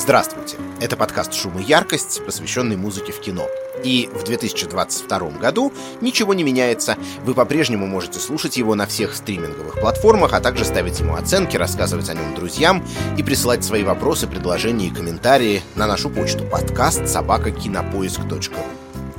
Здравствуйте! Это подкаст «Шум и яркость», посвященный музыке в кино. И в 2022 году ничего не меняется. Вы по-прежнему можете слушать его на всех стриминговых платформах, а также ставить ему оценки, рассказывать о нем друзьям и присылать свои вопросы, предложения и комментарии на нашу почту подкаст собакакинопоиск.ру.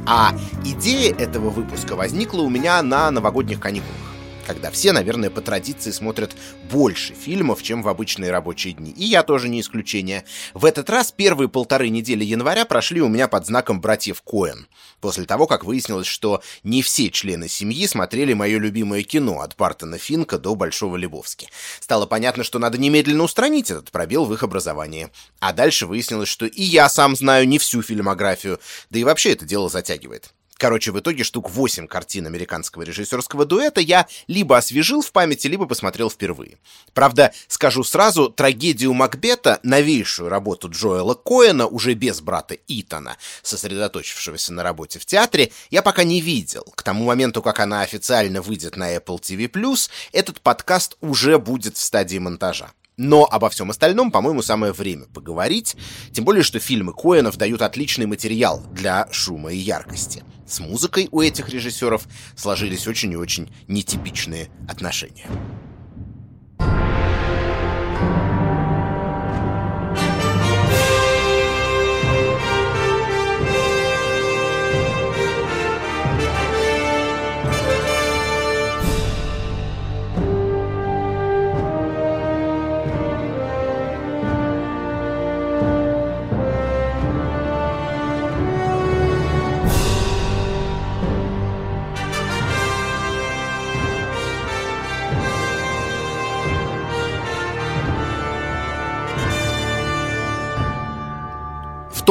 А идея этого выпуска возникла у меня на новогодних каникулах когда все, наверное, по традиции смотрят больше фильмов, чем в обычные рабочие дни. И я тоже не исключение. В этот раз первые полторы недели января прошли у меня под знаком братьев Коэн. После того, как выяснилось, что не все члены семьи смотрели мое любимое кино от Бартона Финка до Большого Лебовски. Стало понятно, что надо немедленно устранить этот пробел в их образовании. А дальше выяснилось, что и я сам знаю не всю фильмографию, да и вообще это дело затягивает. Короче, в итоге штук 8 картин американского режиссерского дуэта я либо освежил в памяти, либо посмотрел впервые. Правда, скажу сразу, трагедию Макбета, новейшую работу Джоэла Коэна, уже без брата Итана, сосредоточившегося на работе в театре, я пока не видел. К тому моменту, как она официально выйдет на Apple TV+, этот подкаст уже будет в стадии монтажа. Но обо всем остальном, по-моему, самое время поговорить, тем более, что фильмы Коэнов дают отличный материал для шума и яркости. С музыкой у этих режиссеров сложились очень и очень нетипичные отношения.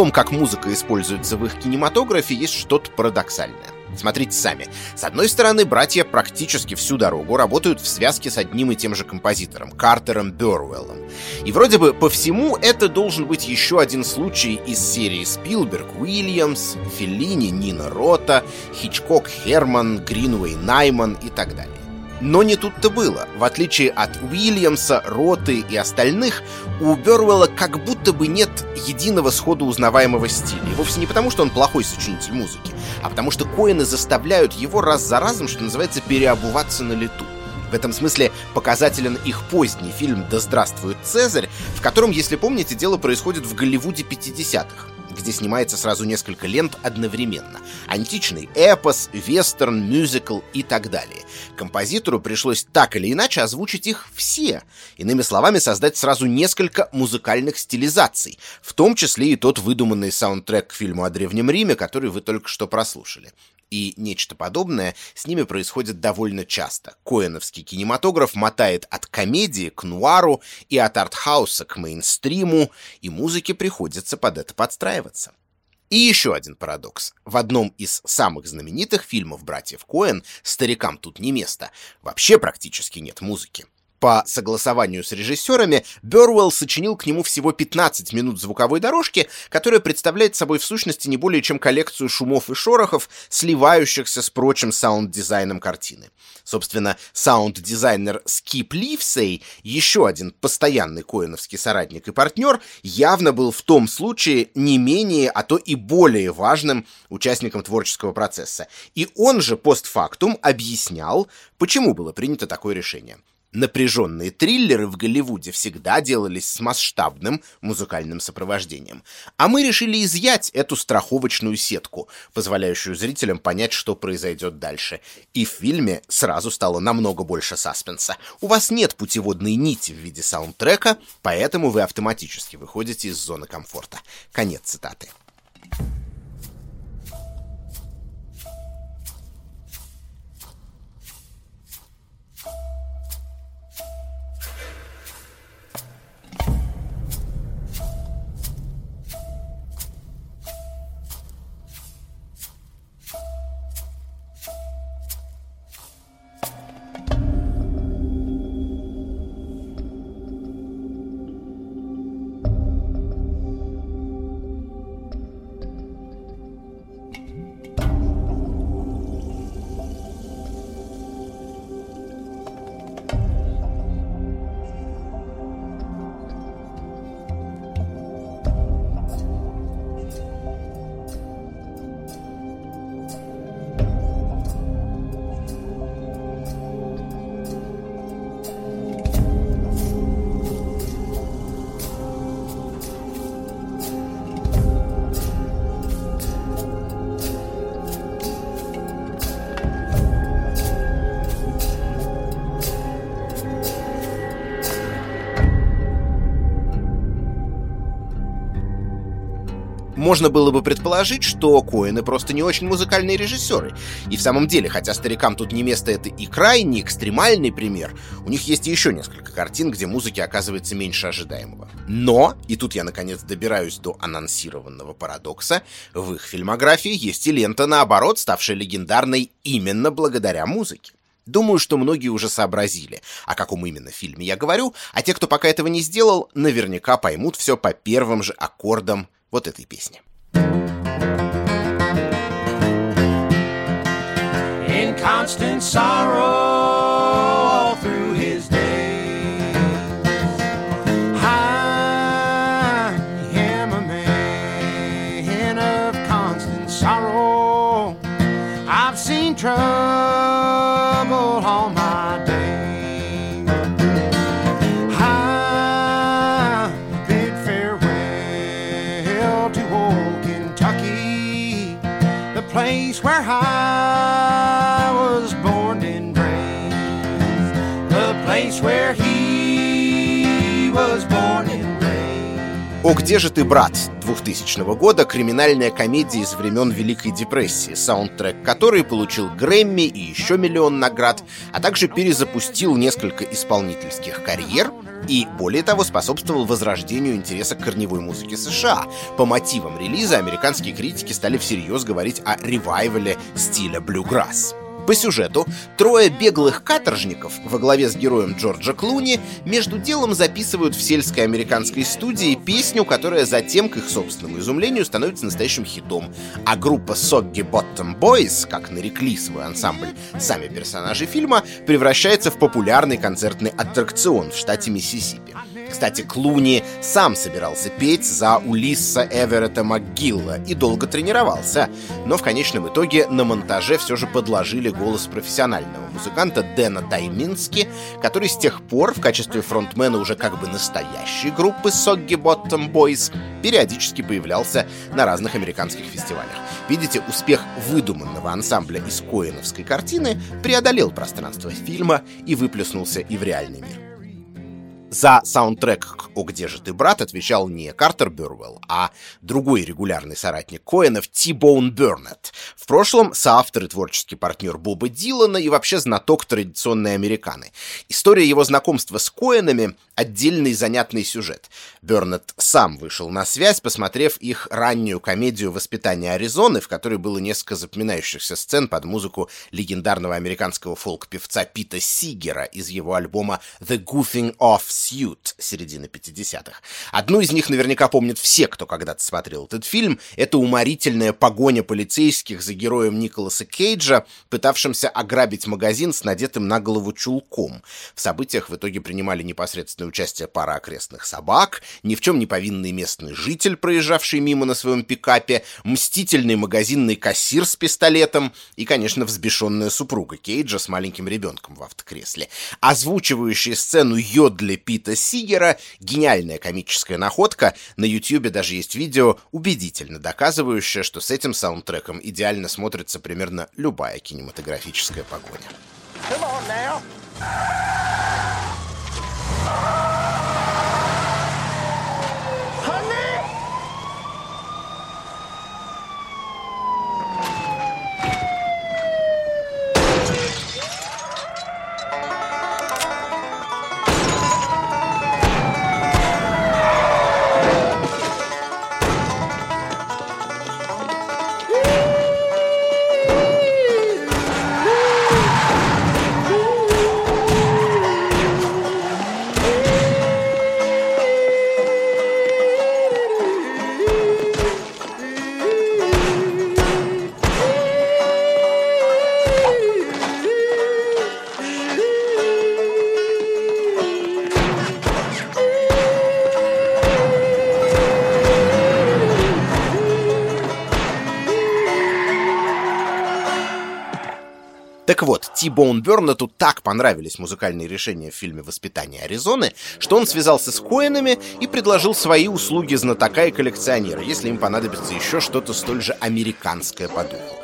Том, как музыка используется в их кинематографе, есть что-то парадоксальное. Смотрите сами. С одной стороны, братья практически всю дорогу работают в связке с одним и тем же композитором, Картером Бёрвеллом. И вроде бы по всему это должен быть еще один случай из серии Спилберг, Уильямс, Феллини, Нина Рота, Хичкок, Херман, Гринвей, Найман и так далее. Но не тут-то было. В отличие от Уильямса, Роты и остальных, у Бервелла как будто бы нет единого сходу узнаваемого стиля. И вовсе не потому, что он плохой сочинитель музыки, а потому что Коины заставляют его раз за разом, что называется, переобуваться на лету. В этом смысле показателен их поздний фильм «Да здравствует Цезарь», в котором, если помните, дело происходит в Голливуде 50-х где снимается сразу несколько лент одновременно. Античный эпос, вестерн, мюзикл и так далее. Композитору пришлось так или иначе озвучить их все. Иными словами, создать сразу несколько музыкальных стилизаций, в том числе и тот выдуманный саундтрек к фильму о Древнем Риме, который вы только что прослушали. И нечто подобное с ними происходит довольно часто. Коэновский кинематограф мотает от комедии к нуару и от артхауса к мейнстриму, и музыке приходится под это подстраиваться. И еще один парадокс. В одном из самых знаменитых фильмов братьев Коэн «Старикам тут не место» вообще практически нет музыки. По согласованию с режиссерами, Беруэлл сочинил к нему всего 15 минут звуковой дорожки, которая представляет собой в сущности не более чем коллекцию шумов и шорохов, сливающихся с прочим саунд-дизайном картины. Собственно, саунд-дизайнер Скип Ливсей, еще один постоянный коэновский соратник и партнер, явно был в том случае не менее, а то и более важным участником творческого процесса. И он же постфактум объяснял, почему было принято такое решение. Напряженные триллеры в Голливуде всегда делались с масштабным музыкальным сопровождением. А мы решили изъять эту страховочную сетку, позволяющую зрителям понять, что произойдет дальше. И в фильме сразу стало намного больше саспенса. У вас нет путеводной нити в виде саундтрека, поэтому вы автоматически выходите из зоны комфорта. Конец цитаты. Можно было бы предположить, что Коэны просто не очень музыкальные режиссеры. И в самом деле, хотя старикам тут не место, это и крайне экстремальный пример, у них есть еще несколько картин, где музыки оказывается меньше ожидаемого. Но, и тут я наконец добираюсь до анонсированного парадокса, в их фильмографии есть и лента, наоборот, ставшая легендарной именно благодаря музыке. Думаю, что многие уже сообразили, о каком именно фильме я говорю, а те, кто пока этого не сделал, наверняка поймут все по первым же аккордам вот этой песни. In constant sorrow through his days, I am a man of constant sorrow. I've seen trouble. О, где же ты, брат? 2000 года криминальная комедия из времен Великой депрессии, саундтрек которой получил Грэмми и еще миллион наград, а также перезапустил несколько исполнительских карьер, и, более того, способствовал возрождению интереса к корневой музыке США. По мотивам релиза американские критики стали всерьез говорить о ревайвале стиля блюграсс. По сюжету, трое беглых каторжников во главе с героем Джорджа Клуни между делом записывают в сельской американской студии песню, которая затем, к их собственному изумлению, становится настоящим хитом. А группа Soggy Bottom Boys, как нарекли свой ансамбль сами персонажи фильма, превращается в популярный концертный аттракцион в штате Миссисипи. Кстати, Клуни сам собирался петь за Улисса Эверетта МcГилла и долго тренировался, но в конечном итоге на монтаже все же подложили голос профессионального музыканта Дэна Таймински, который с тех пор в качестве фронтмена уже как бы настоящей группы Soggy Bottom Boys периодически появлялся на разных американских фестивалях. Видите, успех выдуманного ансамбля из коиновской картины преодолел пространство фильма и выплеснулся и в реальный мир. За саундтрек к «О, где же ты, брат?» отвечал не Картер Бюрвелл, а другой регулярный соратник Коэнов Ти-Боун Бернетт. В прошлом соавтор и творческий партнер Боба Дилана и вообще знаток традиционной американы. История его знакомства с Коэнами — отдельный занятный сюжет. Бернетт сам вышел на связь, посмотрев их раннюю комедию «Воспитание Аризоны», в которой было несколько запоминающихся сцен под музыку легендарного американского фолк-певца Пита Сигера из его альбома «The Goofing Off Suit середины 50-х. Одну из них наверняка помнят все, кто когда-то смотрел этот фильм. Это уморительная погоня полицейских за героем Николаса Кейджа, пытавшимся ограбить магазин с надетым на голову чулком. В событиях в итоге принимали непосредственное участие пара окрестных собак, ни в чем не повинный местный житель, проезжавший мимо на своем пикапе, мстительный магазинный кассир с пистолетом и, конечно, взбешенная супруга Кейджа с маленьким ребенком в автокресле. Озвучивающая сцену Йодли Пита Сигера — гениальная комическая находка. На Ютьюбе даже есть видео, убедительно доказывающее, что с этим саундтреком идеально смотрится примерно любая кинематографическая погоня. Come on now. Ти-Боун Бернету так понравились музыкальные решения в фильме «Воспитание Аризоны», что он связался с Коэнами и предложил свои услуги знатока и коллекционера, если им понадобится еще что-то столь же американское по духу.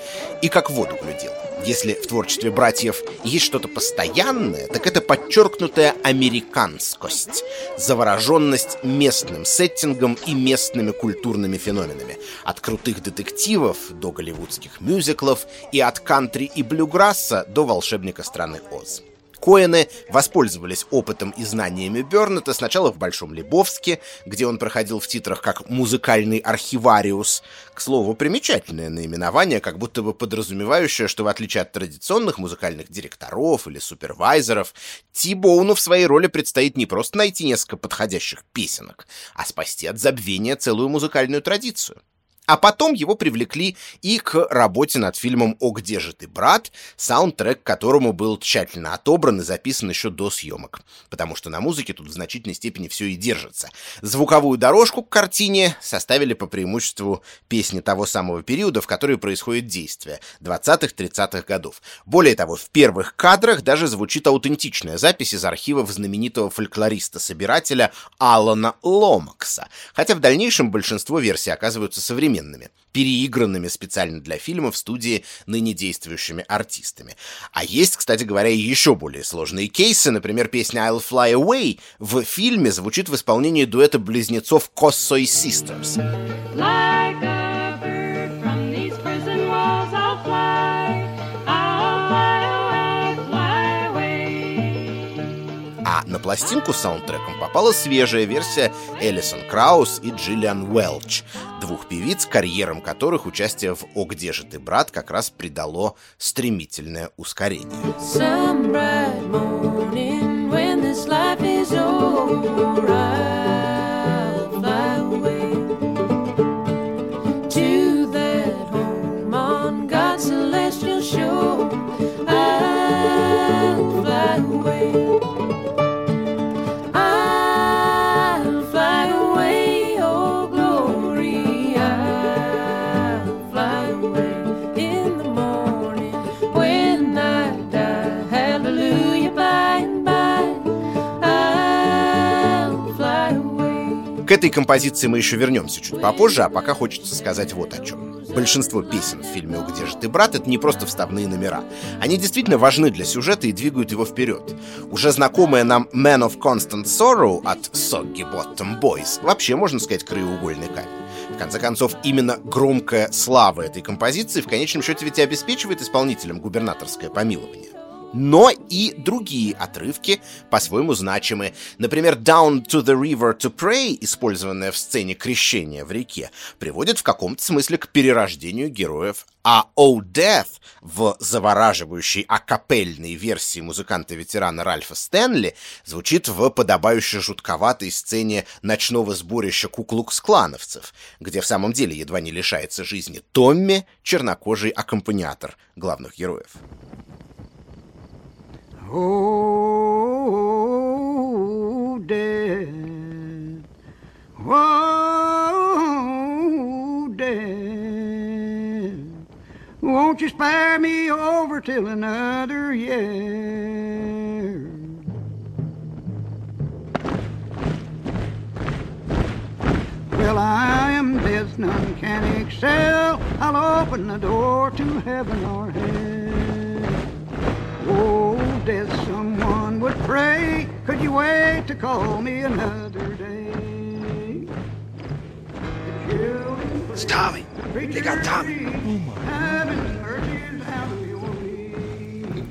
И как воду глядел. Если в творчестве братьев есть что-то постоянное, так это подчеркнутая американскость, завороженность местным сеттингом и местными культурными феноменами. От крутых детективов до голливудских мюзиклов и от кантри и блюграсса до волшебника страны Оз. Коэны воспользовались опытом и знаниями Бернета сначала в Большом Лебовске, где он проходил в титрах как музыкальный архивариус. К слову, примечательное наименование, как будто бы подразумевающее, что в отличие от традиционных музыкальных директоров или супервайзеров, Ти-Боуну в своей роли предстоит не просто найти несколько подходящих песенок, а спасти от забвения целую музыкальную традицию. А потом его привлекли и к работе над фильмом «О, где же ты, брат?», саундтрек которому был тщательно отобран и записан еще до съемок. Потому что на музыке тут в значительной степени все и держится. Звуковую дорожку к картине составили по преимуществу песни того самого периода, в который происходит действие, 20-30-х годов. Более того, в первых кадрах даже звучит аутентичная запись из архивов знаменитого фольклориста-собирателя Алана Ломакса, хотя в дальнейшем большинство версий оказываются современными современными, переигранными специально для фильма в студии ныне действующими артистами. А есть, кстати говоря, еще более сложные кейсы. Например, песня «I'll Fly Away» в фильме звучит в исполнении дуэта близнецов Cossoi Sisters. Like пластинку с саундтреком попала свежая версия Элисон Краус и Джиллиан Уэлч, двух певиц, карьерам которых участие в «О, где же ты, брат» как раз придало стремительное ускорение. К этой композиции мы еще вернемся чуть попозже, а пока хочется сказать вот о чем. Большинство песен в фильме «Где же ты, брат?» — это не просто вставные номера. Они действительно важны для сюжета и двигают его вперед. Уже знакомая нам «Man of Constant Sorrow» от Soggy Bottom Boys вообще, можно сказать, краеугольный камень. В конце концов, именно громкая слава этой композиции в конечном счете ведь и обеспечивает исполнителям губернаторское помилование но и другие отрывки по-своему значимы. Например, «Down to the river to pray», использованная в сцене крещения в реке, приводит в каком-то смысле к перерождению героев, а «Oh Death» в завораживающей акапельной версии музыканта-ветерана Ральфа Стэнли звучит в подобающей жутковатой сцене ночного сборища куклукс-клановцев, где в самом деле едва не лишается жизни Томми, чернокожий аккомпаниатор главных героев. Oh, death. Oh, death. Won't you spare me over till another year? Well, I am death, none can excel. I'll open the door to heaven or hell. Oh, death, someone would pray. Could you wait to call me another day? It's Tommy. They got Tommy. Oh my.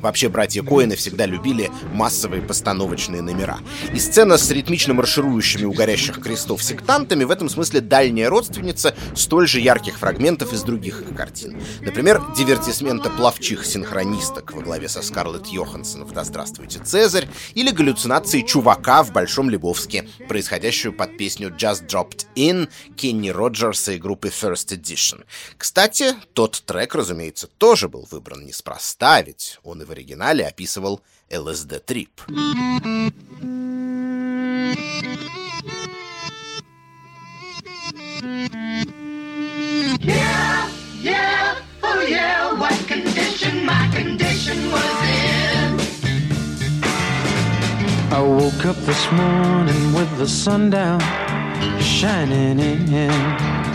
Вообще, братья Коины всегда любили массовые постановочные номера. И сцена с ритмично марширующими у горящих крестов сектантами в этом смысле дальняя родственница столь же ярких фрагментов из других их картин. Например, дивертисмента плавчих синхронисток во главе со Скарлетт Йоханссон в «Да здравствуйте, Цезарь» или галлюцинации чувака в Большом Лебовске, происходящую под песню «Just Dropped In» Кенни Роджерса и группы First Edition. Кстати, тот трек, разумеется, тоже был выбран неспроста, ведь он и в оригинале описывал ЛСД-трип. Yeah, yeah, oh yeah, what condition my condition was in. I woke up this morning with the sun down, shining in.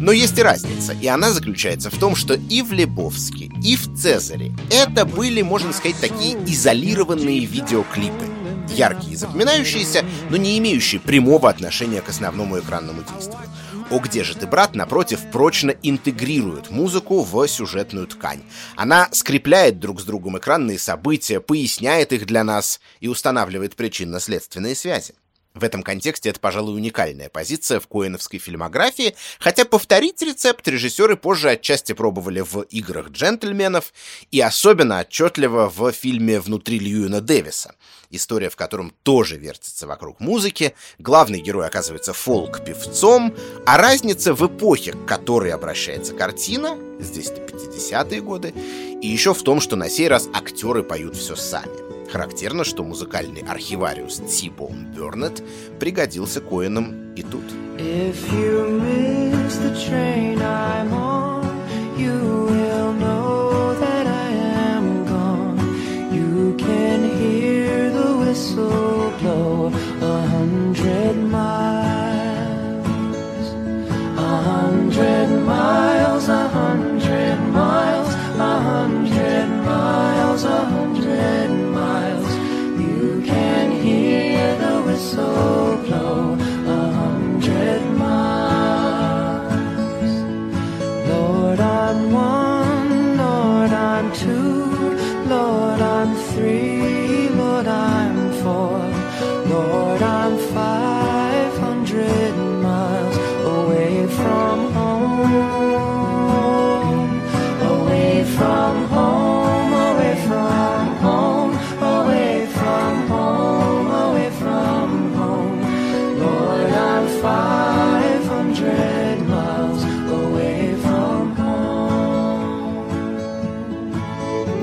Но есть и разница, и она заключается в том, что и в Лебовске, и в Цезаре это были, можно сказать, такие изолированные видеоклипы. Яркие и запоминающиеся, но не имеющие прямого отношения к основному экранному действию. «О, где же ты, брат?» напротив, прочно интегрирует музыку в сюжетную ткань. Она скрепляет друг с другом экранные события, поясняет их для нас и устанавливает причинно-следственные связи. В этом контексте это, пожалуй, уникальная позиция в коэновской фильмографии, хотя повторить рецепт режиссеры позже отчасти пробовали в «Играх джентльменов» и особенно отчетливо в фильме «Внутри Льюина Дэвиса», история в котором тоже вертится вокруг музыки, главный герой оказывается фолк-певцом, а разница в эпохе, к которой обращается картина, здесь-то 50-е годы, и еще в том, что на сей раз актеры поют все сами. Характерно, что музыкальный архивариус Тибон Бёрнетт пригодился Коэнам и тут. If you miss the train I'm on, you will know that I am gone. You can hear the whistle blow a hundred miles. A hundred miles,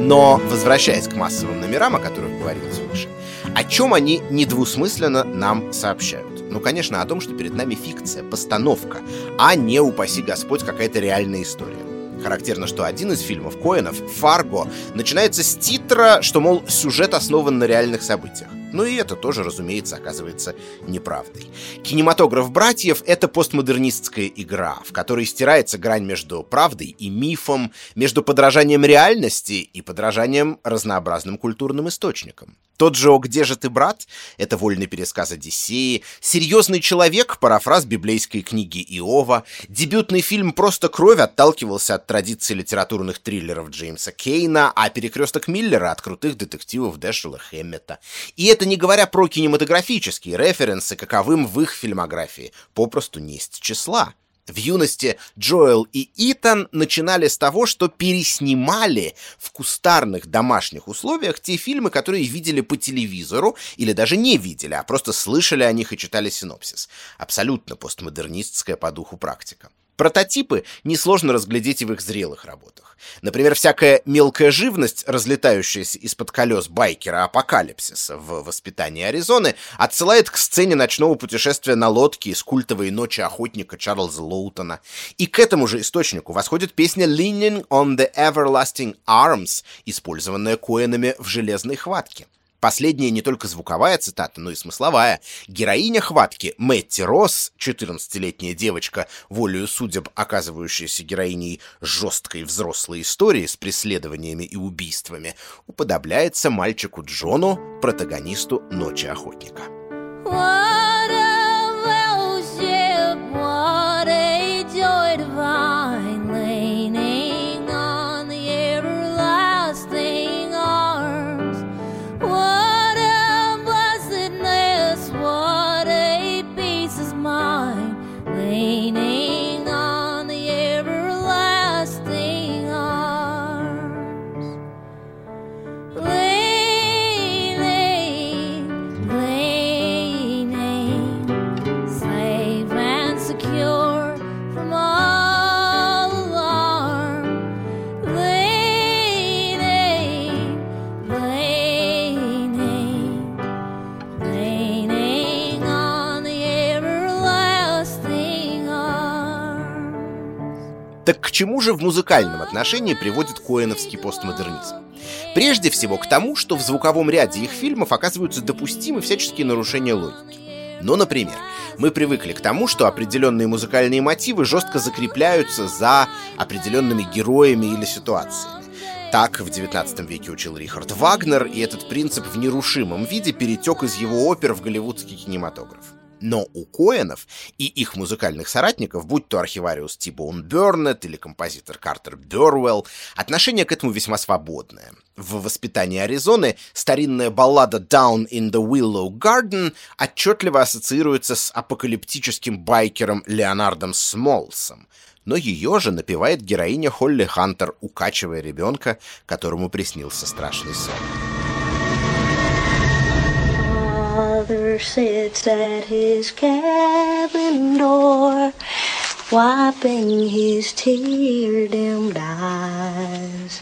Но, возвращаясь к массовым номерам, о которых говорилось выше, о чем они недвусмысленно нам сообщают? Ну, конечно, о том, что перед нами фикция, постановка, а не, упаси Господь, какая-то реальная история. Характерно, что один из фильмов Коэнов, «Фарго», начинается с титра, что, мол, сюжет основан на реальных событиях. Ну и это тоже, разумеется, оказывается неправдой. Кинематограф «Братьев» — это постмодернистская игра, в которой стирается грань между правдой и мифом, между подражанием реальности и подражанием разнообразным культурным источникам. Тот же «О, где же ты, брат?» — это вольный пересказ Одиссеи, «Серьезный человек» — парафраз библейской книги Иова, дебютный фильм «Просто кровь» отталкивался от традиции литературных триллеров Джеймса Кейна, а «Перекресток Миллера» — от крутых детективов Дэшела Хэммета. И это не говоря про кинематографические референсы, каковым в их фильмографии попросту несть числа. В юности Джоэл и Итан начинали с того, что переснимали в кустарных домашних условиях те фильмы, которые видели по телевизору или даже не видели, а просто слышали о них и читали синопсис. Абсолютно постмодернистская по духу практика. Прототипы несложно разглядеть и в их зрелых работах. Например, всякая мелкая живность, разлетающаяся из-под колес байкера Апокалипсиса в «Воспитании Аризоны», отсылает к сцене ночного путешествия на лодке из культовой ночи охотника Чарльза Лоутона. И к этому же источнику восходит песня «Leaning on the Everlasting Arms», использованная Коэнами в «Железной хватке». Последняя не только звуковая цитата, но и смысловая. Героиня хватки Мэтти Росс, 14-летняя девочка, волею судеб оказывающаяся героиней жесткой взрослой истории с преследованиями и убийствами, уподобляется мальчику Джону, протагонисту «Ночи охотника». What чему же в музыкальном отношении приводит коэновский постмодернизм? Прежде всего к тому, что в звуковом ряде их фильмов оказываются допустимы всяческие нарушения логики. Ну, например, мы привыкли к тому, что определенные музыкальные мотивы жестко закрепляются за определенными героями или ситуациями. Так в XIX веке учил Рихард Вагнер, и этот принцип в нерушимом виде перетек из его опер в голливудский кинематограф. Но у Коэнов и их музыкальных соратников, будь то архивариус Тибоун Бернет или композитор Картер Бёрвелл, отношение к этому весьма свободное. В «Воспитании Аризоны» старинная баллада «Down in the Willow Garden» отчетливо ассоциируется с апокалиптическим байкером Леонардом Смолсом, но ее же напевает героиня Холли Хантер, укачивая ребенка, которому приснился страшный сон. Sits at his cabin door, wiping his tear dimmed eyes.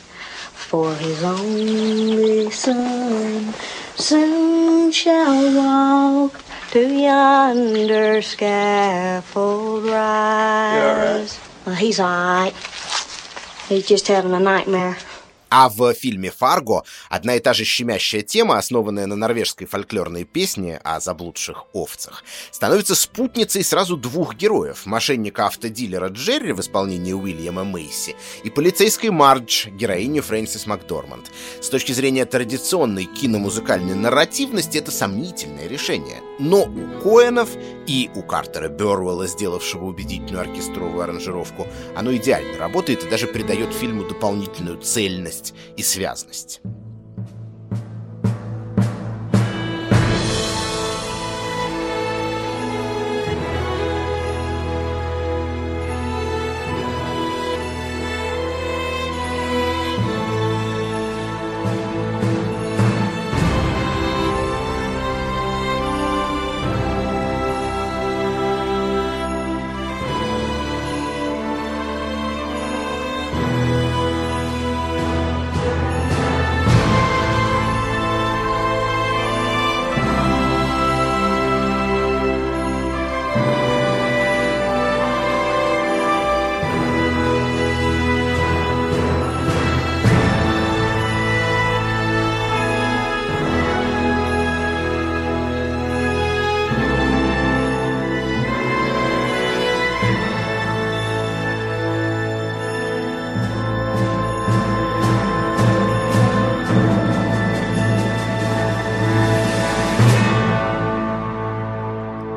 For his only son soon shall walk to yonder scaffold rise. Well, he's alright. He's just having a nightmare. А в фильме «Фарго» одна и та же щемящая тема, основанная на норвежской фольклорной песне о заблудших овцах, становится спутницей сразу двух героев — мошенника-автодилера Джерри в исполнении Уильяма Мейси и полицейской Мардж, героини Фрэнсис Макдорманд. С точки зрения традиционной киномузыкальной нарративности это сомнительное решение. Но у Коэнов и у Картера Бёрвелла, сделавшего убедительную оркестровую аранжировку, оно идеально работает и даже придает фильму дополнительную цельность и связность.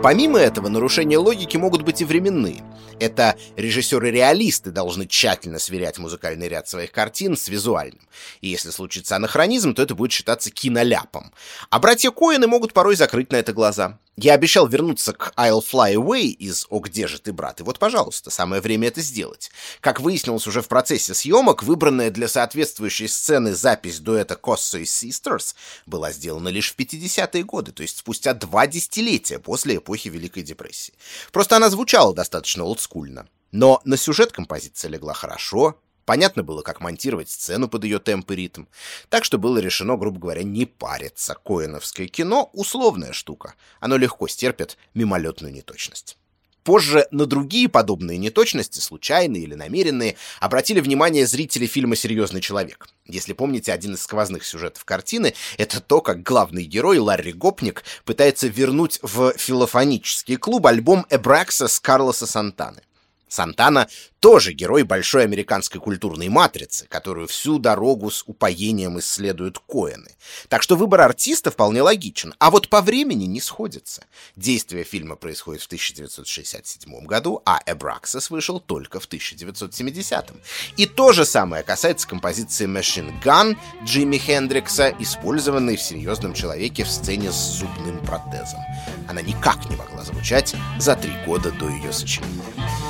Помимо этого, нарушения логики могут быть и временные. Это режиссеры-реалисты должны тщательно сверять музыкальный ряд своих картин с визуальным. И если случится анахронизм, то это будет считаться киноляпом. А братья Коэны могут порой закрыть на это глаза. Я обещал вернуться к I'll Fly Away из «О, где же ты, брат?» И вот, пожалуйста, самое время это сделать. Как выяснилось уже в процессе съемок, выбранная для соответствующей сцены запись дуэта Cosso и Sisters была сделана лишь в 50-е годы, то есть спустя два десятилетия после эпохи Великой депрессии. Просто она звучала достаточно олдскульно. Но на сюжет композиция легла хорошо, Понятно было, как монтировать сцену под ее темп и ритм. Так что было решено, грубо говоря, не париться. Коэновское кино — условная штука. Оно легко стерпит мимолетную неточность. Позже на другие подобные неточности, случайные или намеренные, обратили внимание зрители фильма «Серьезный человек». Если помните, один из сквозных сюжетов картины — это то, как главный герой Ларри Гопник пытается вернуть в филофонический клуб альбом «Эбракса» с Карлоса Сантаны. Сантана тоже герой большой американской культурной матрицы, которую всю дорогу с упоением исследуют Коэны. Так что выбор артиста вполне логичен, а вот по времени не сходится. Действие фильма происходит в 1967 году, а Эбраксис вышел только в 1970. И то же самое касается композиции Machine Gun Джимми Хендрикса, использованной в «Серьезном человеке» в сцене с зубным протезом. Она никак не могла звучать за три года до ее сочинения.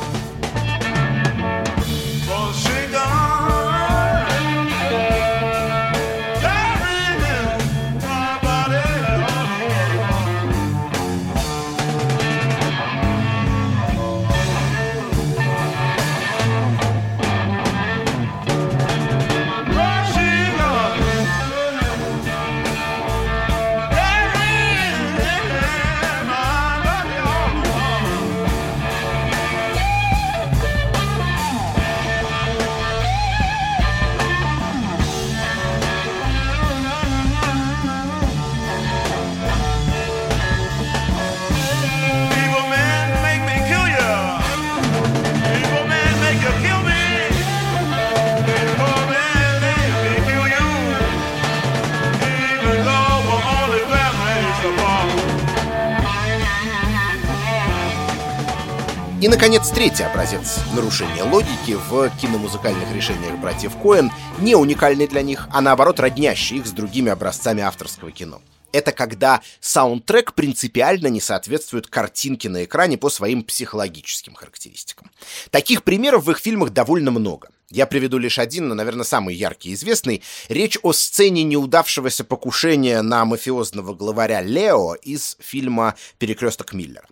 Наконец, третий образец нарушения логики в киномузыкальных решениях братьев Коэн не уникальный для них, а наоборот роднящий их с другими образцами авторского кино. Это когда саундтрек принципиально не соответствует картинке на экране по своим психологическим характеристикам. Таких примеров в их фильмах довольно много. Я приведу лишь один, но, наверное, самый яркий и известный. Речь о сцене неудавшегося покушения на мафиозного главаря Лео из фильма «Перекресток Миллера».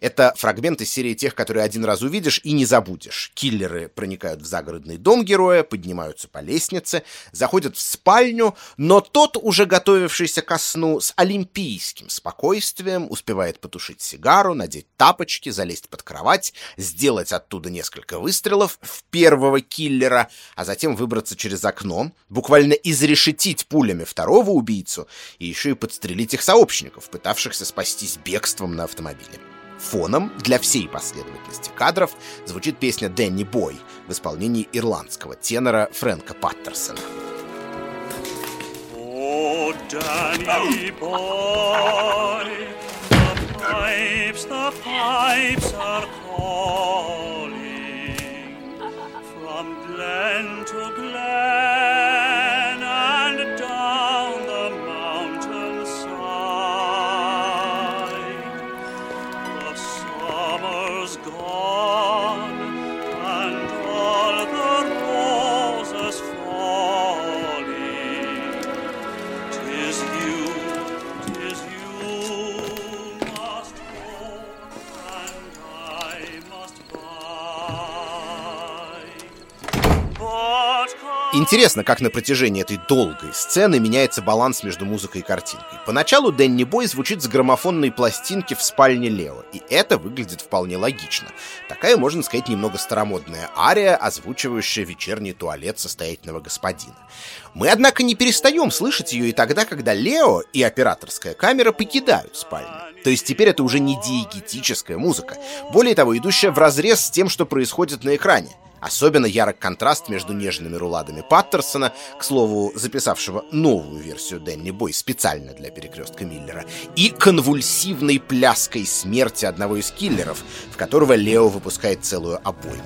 Это фрагмент из серии тех, которые один раз увидишь и не забудешь. Киллеры проникают в загородный дом героя, поднимаются по лестнице, заходят в спальню, но тот, уже готовившийся ко сну, с олимпийским спокойствием успевает потушить сигару, надеть тапочки, залезть под кровать, сделать оттуда несколько выстрелов в первого киллера, а затем выбраться через окно, буквально изрешетить пулями второго убийцу и еще и подстрелить их сообщников, пытавшихся спастись бегством на автомобиле. Фоном для всей последовательности кадров звучит песня «Дэнни Бой» в исполнении ирландского тенора Фрэнка Паттерсона. From glen to glen Интересно, как на протяжении этой долгой сцены меняется баланс между музыкой и картинкой. Поначалу Дэнни Бой звучит с граммофонной пластинки в спальне Лео, и это выглядит вполне логично. Такая, можно сказать, немного старомодная ария, озвучивающая вечерний туалет состоятельного господина. Мы, однако, не перестаем слышать ее и тогда, когда Лео и операторская камера покидают спальню. То есть теперь это уже не диегетическая музыка, более того, идущая вразрез с тем, что происходит на экране. Особенно ярок контраст между нежными руладами Паттерсона, к слову, записавшего новую версию Дэнни Бой специально для перекрестка Миллера, и конвульсивной пляской смерти одного из киллеров, в которого Лео выпускает целую обойму.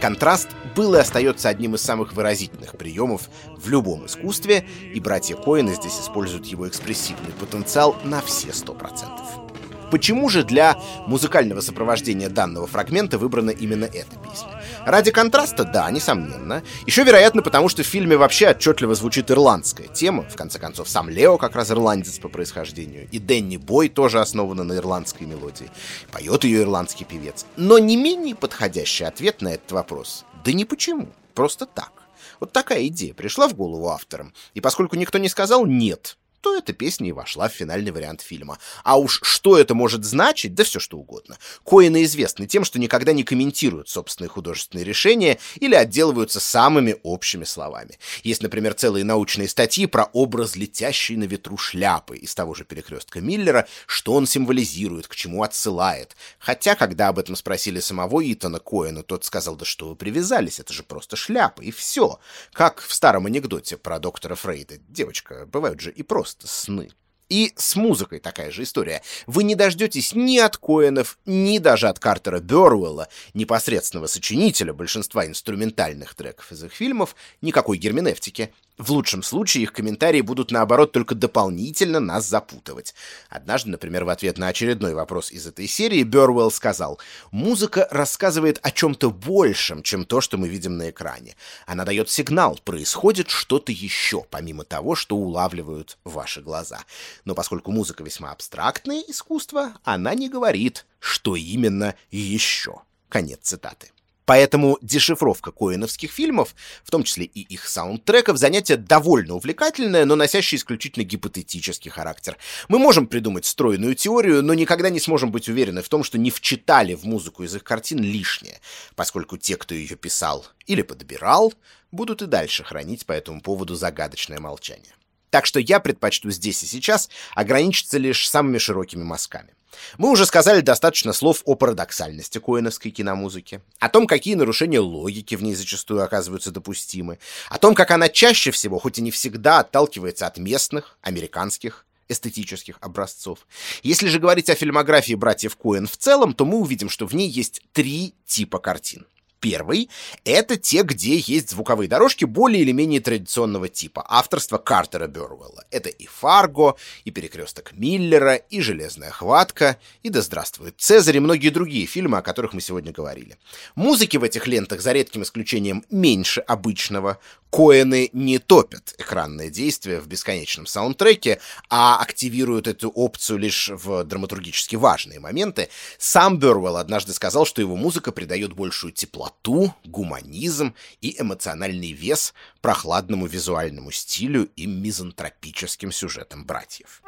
Контраст был и остается одним из самых выразительных приемов в любом искусстве, и братья Коэны здесь используют его экспрессивный потенциал на все сто процентов. Почему же для музыкального сопровождения данного фрагмента выбрана именно эта песня? Ради контраста, да, несомненно. Еще, вероятно, потому что в фильме вообще отчетливо звучит ирландская тема. В конце концов, сам Лео как раз ирландец по происхождению. И Дэнни Бой тоже основана на ирландской мелодии. Поет ее ирландский певец. Но не менее подходящий ответ на этот вопрос. Да не почему. Просто так. Вот такая идея пришла в голову авторам. И поскольку никто не сказал «нет», то эта песня и вошла в финальный вариант фильма. А уж что это может значить, да все что угодно. Коины известны тем, что никогда не комментируют собственные художественные решения или отделываются самыми общими словами. Есть, например, целые научные статьи про образ летящей на ветру шляпы из того же перекрестка Миллера, что он символизирует, к чему отсылает. Хотя, когда об этом спросили самого Итана Коэна, тот сказал, да что вы привязались, это же просто шляпа, и все. Как в старом анекдоте про доктора Фрейда. Девочка, бывают же и просто сны. И с музыкой такая же история. Вы не дождетесь ни от Коэнов, ни даже от Картера Бёрвелла, непосредственного сочинителя большинства инструментальных треков из их фильмов, никакой герменевтики. В лучшем случае их комментарии будут, наоборот, только дополнительно нас запутывать. Однажды, например, в ответ на очередной вопрос из этой серии, Бёрвелл сказал, «Музыка рассказывает о чем-то большем, чем то, что мы видим на экране. Она дает сигнал, происходит что-то еще, помимо того, что улавливают ваши глаза. Но поскольку музыка весьма абстрактное искусство, она не говорит, что именно еще». Конец цитаты. Поэтому дешифровка коиновских фильмов, в том числе и их саундтреков, занятие довольно увлекательное, но носящее исключительно гипотетический характер. Мы можем придумать стройную теорию, но никогда не сможем быть уверены в том, что не вчитали в музыку из их картин лишнее, поскольку те, кто ее писал или подбирал, будут и дальше хранить по этому поводу загадочное молчание. Так что я предпочту здесь и сейчас ограничиться лишь самыми широкими мазками. Мы уже сказали достаточно слов о парадоксальности коэновской киномузыки, о том, какие нарушения логики в ней зачастую оказываются допустимы, о том, как она чаще всего, хоть и не всегда, отталкивается от местных, американских эстетических образцов. Если же говорить о фильмографии братьев Коэн в целом, то мы увидим, что в ней есть три типа картин. Первый — это те, где есть звуковые дорожки более или менее традиционного типа, авторства Картера Бёрвелла. Это и «Фарго», и «Перекресток Миллера», и «Железная хватка», и «Да здравствует Цезарь», и многие другие фильмы, о которых мы сегодня говорили. Музыки в этих лентах, за редким исключением, меньше обычного. Коэны не топят экранное действие в бесконечном саундтреке, а активируют эту опцию лишь в драматургически важные моменты. Сам Бёрвелл однажды сказал, что его музыка придает большую теплоту, гуманизм и эмоциональный вес прохладному визуальному стилю и мизантропическим сюжетам братьев.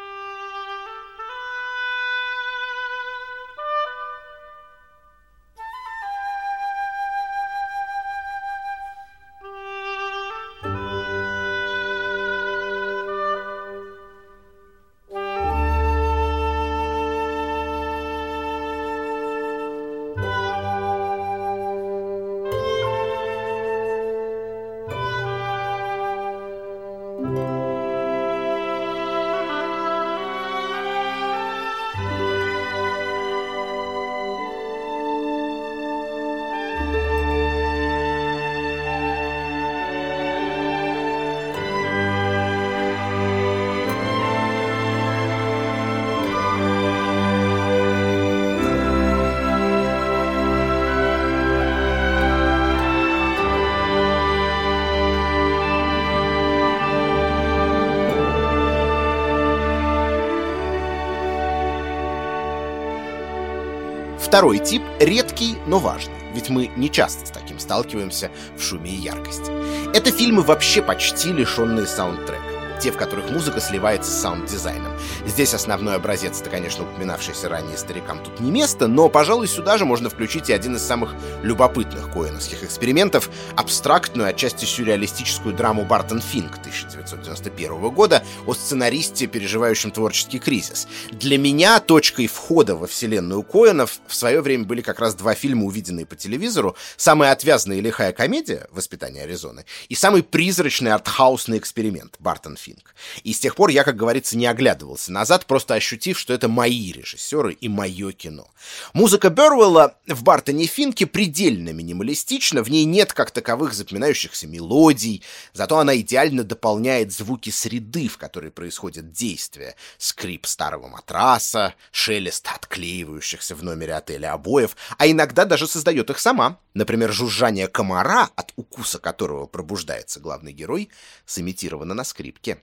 Второй тип редкий, но важный, ведь мы не часто с таким сталкиваемся в шуме и яркости. Это фильмы вообще почти лишенные саундтрека те, в которых музыка сливается с саунд-дизайном. Здесь основной образец, это, конечно, упоминавшийся ранее старикам тут не место, но, пожалуй, сюда же можно включить и один из самых любопытных коэновских экспериментов — абстрактную, отчасти сюрреалистическую драму «Бартон Финк» 1991 года о сценаристе, переживающем творческий кризис. Для меня точкой входа во вселенную Коэнов в свое время были как раз два фильма, увиденные по телевизору. Самая отвязная и лихая комедия «Воспитание Аризоны» и самый призрачный артхаусный эксперимент «Бартон Финк». И с тех пор я, как говорится, не оглядывался назад, просто ощутив, что это мои режиссеры и мое кино. Музыка Бервелла в Бартоне Финке предельно минималистична, в ней нет как таковых запоминающихся мелодий, зато она идеально дополняет звуки среды, в которой происходит действие. Скрип старого матраса, шелест отклеивающихся в номере отеля обоев, а иногда даже создает их сама. Например, жужжание комара, от укуса которого пробуждается главный герой, сымитировано на скрипке.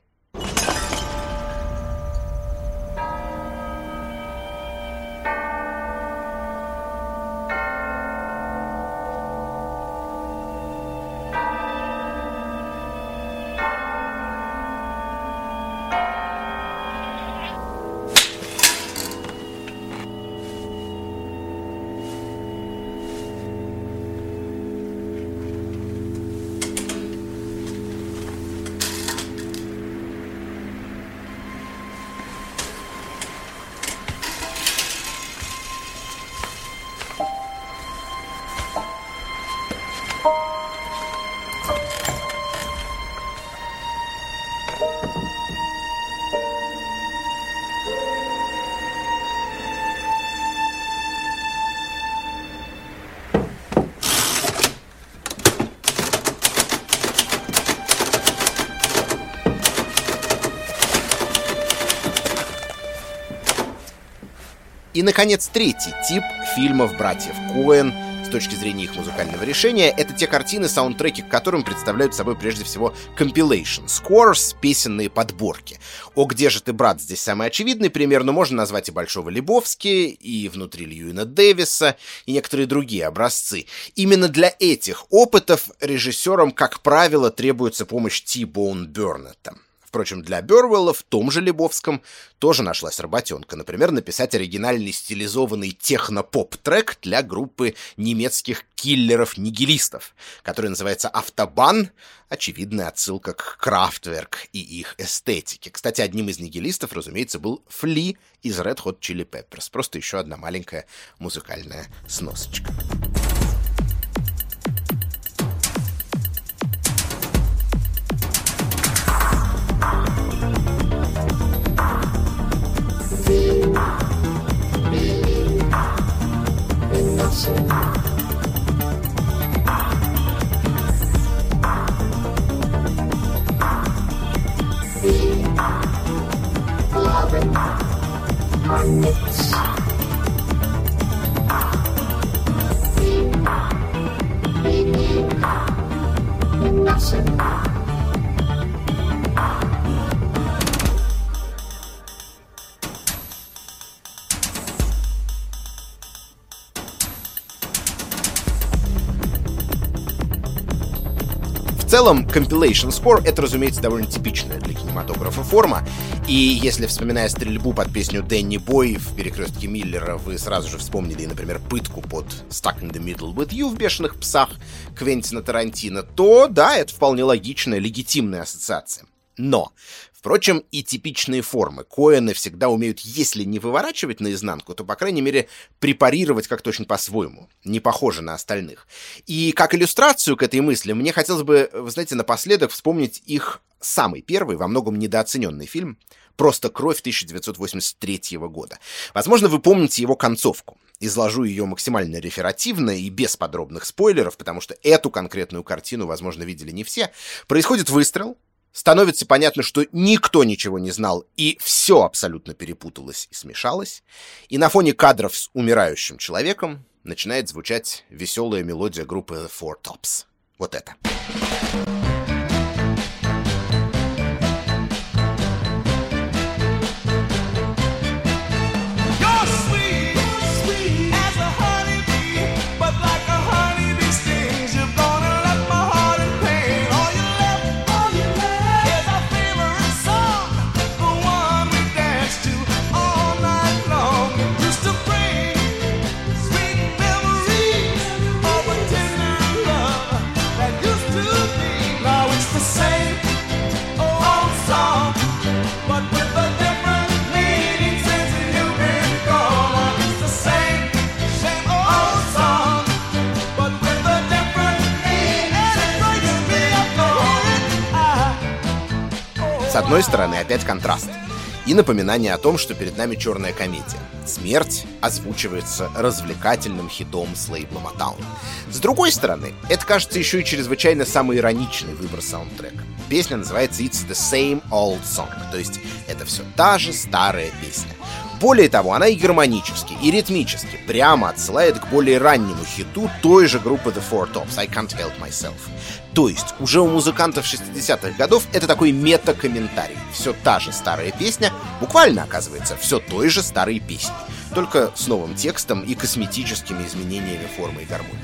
И, наконец, третий тип фильмов братьев Коэн с точки зрения их музыкального решения, это те картины, саундтреки к которым представляют собой прежде всего compilation, scores, песенные подборки. О «Где же ты, брат?» здесь самый очевидный пример, но можно назвать и Большого Лебовски, и «Внутри Льюина Дэвиса», и некоторые другие образцы. Именно для этих опытов режиссерам, как правило, требуется помощь Ти-Боун Бернетта. Впрочем, для Бёрвелла в том же Лебовском тоже нашлась работенка. Например, написать оригинальный стилизованный техно-поп-трек для группы немецких киллеров-нигилистов, который называется «Автобан», очевидная отсылка к Крафтверк и их эстетике. Кстати, одним из нигилистов, разумеется, был Фли из Red Hot Chili Peppers. Просто еще одна маленькая музыкальная сносочка. Целом, compilation score — это, разумеется, довольно типичная для кинематографа форма, и если, вспоминая стрельбу под песню «Дэнни Бой» в «Перекрестке Миллера», вы сразу же вспомнили, например, пытку под «Stuck in the Middle with You» в «Бешеных псах» Квентина Тарантино, то, да, это вполне логичная, легитимная ассоциация. Но, впрочем, и типичные формы Коэны всегда умеют, если не выворачивать наизнанку, то, по крайней мере, препарировать как-то очень по-своему, не похоже на остальных. И как иллюстрацию к этой мысли, мне хотелось бы, вы знаете, напоследок вспомнить их самый первый, во многом недооцененный фильм «Просто кровь» 1983 года. Возможно, вы помните его концовку. Изложу ее максимально реферативно и без подробных спойлеров, потому что эту конкретную картину, возможно, видели не все. Происходит выстрел, становится понятно, что никто ничего не знал, и все абсолютно перепуталось и смешалось, и на фоне кадров с умирающим человеком начинает звучать веселая мелодия группы The Four Tops. Вот это. С одной стороны, опять контраст. И напоминание о том, что перед нами черная комедия. Смерть озвучивается развлекательным хитом с лейбла Motown. С другой стороны, это кажется еще и чрезвычайно самоироничный выбор саундтрека. Песня называется It's the Same Old Song, то есть это все та же старая песня. Более того, она и гармонически, и ритмически прямо отсылает к более раннему хиту той же группы The Four Tops I Can't Help Myself. То есть уже у музыкантов 60-х годов это такой мета-комментарий. Все та же старая песня, буквально оказывается все той же старой песней, только с новым текстом и косметическими изменениями формы и гармонии.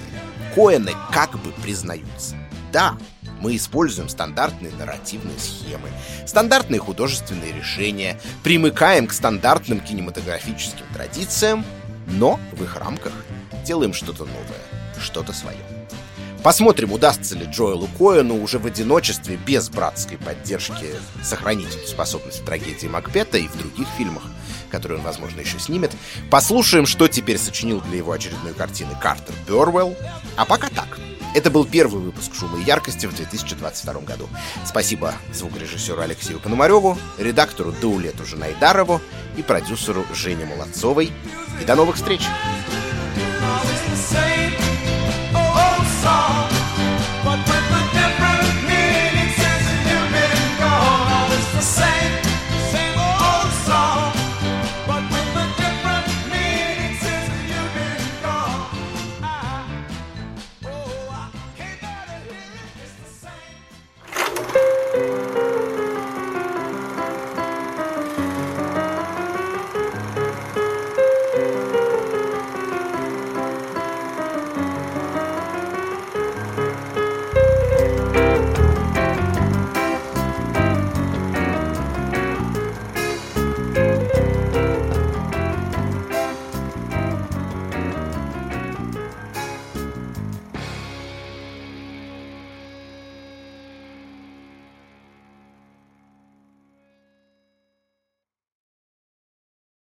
Коэны как бы признаются. Да, мы используем стандартные нарративные схемы, стандартные художественные решения, примыкаем к стандартным кинематографическим традициям, но в их рамках делаем что-то новое, что-то свое. Посмотрим, удастся ли Джоэлу Коэну уже в одиночестве, без братской поддержки, сохранить эту способность в трагедии Макбета и в других фильмах, которые он, возможно, еще снимет. Послушаем, что теперь сочинил для его очередной картины Картер Бёрвелл. А пока так. Это был первый выпуск «Шума и яркости» в 2022 году. Спасибо звукорежиссеру Алексею Пономареву, редактору Даулету Жанайдарову и продюсеру Жене Молодцовой. И до новых встреч!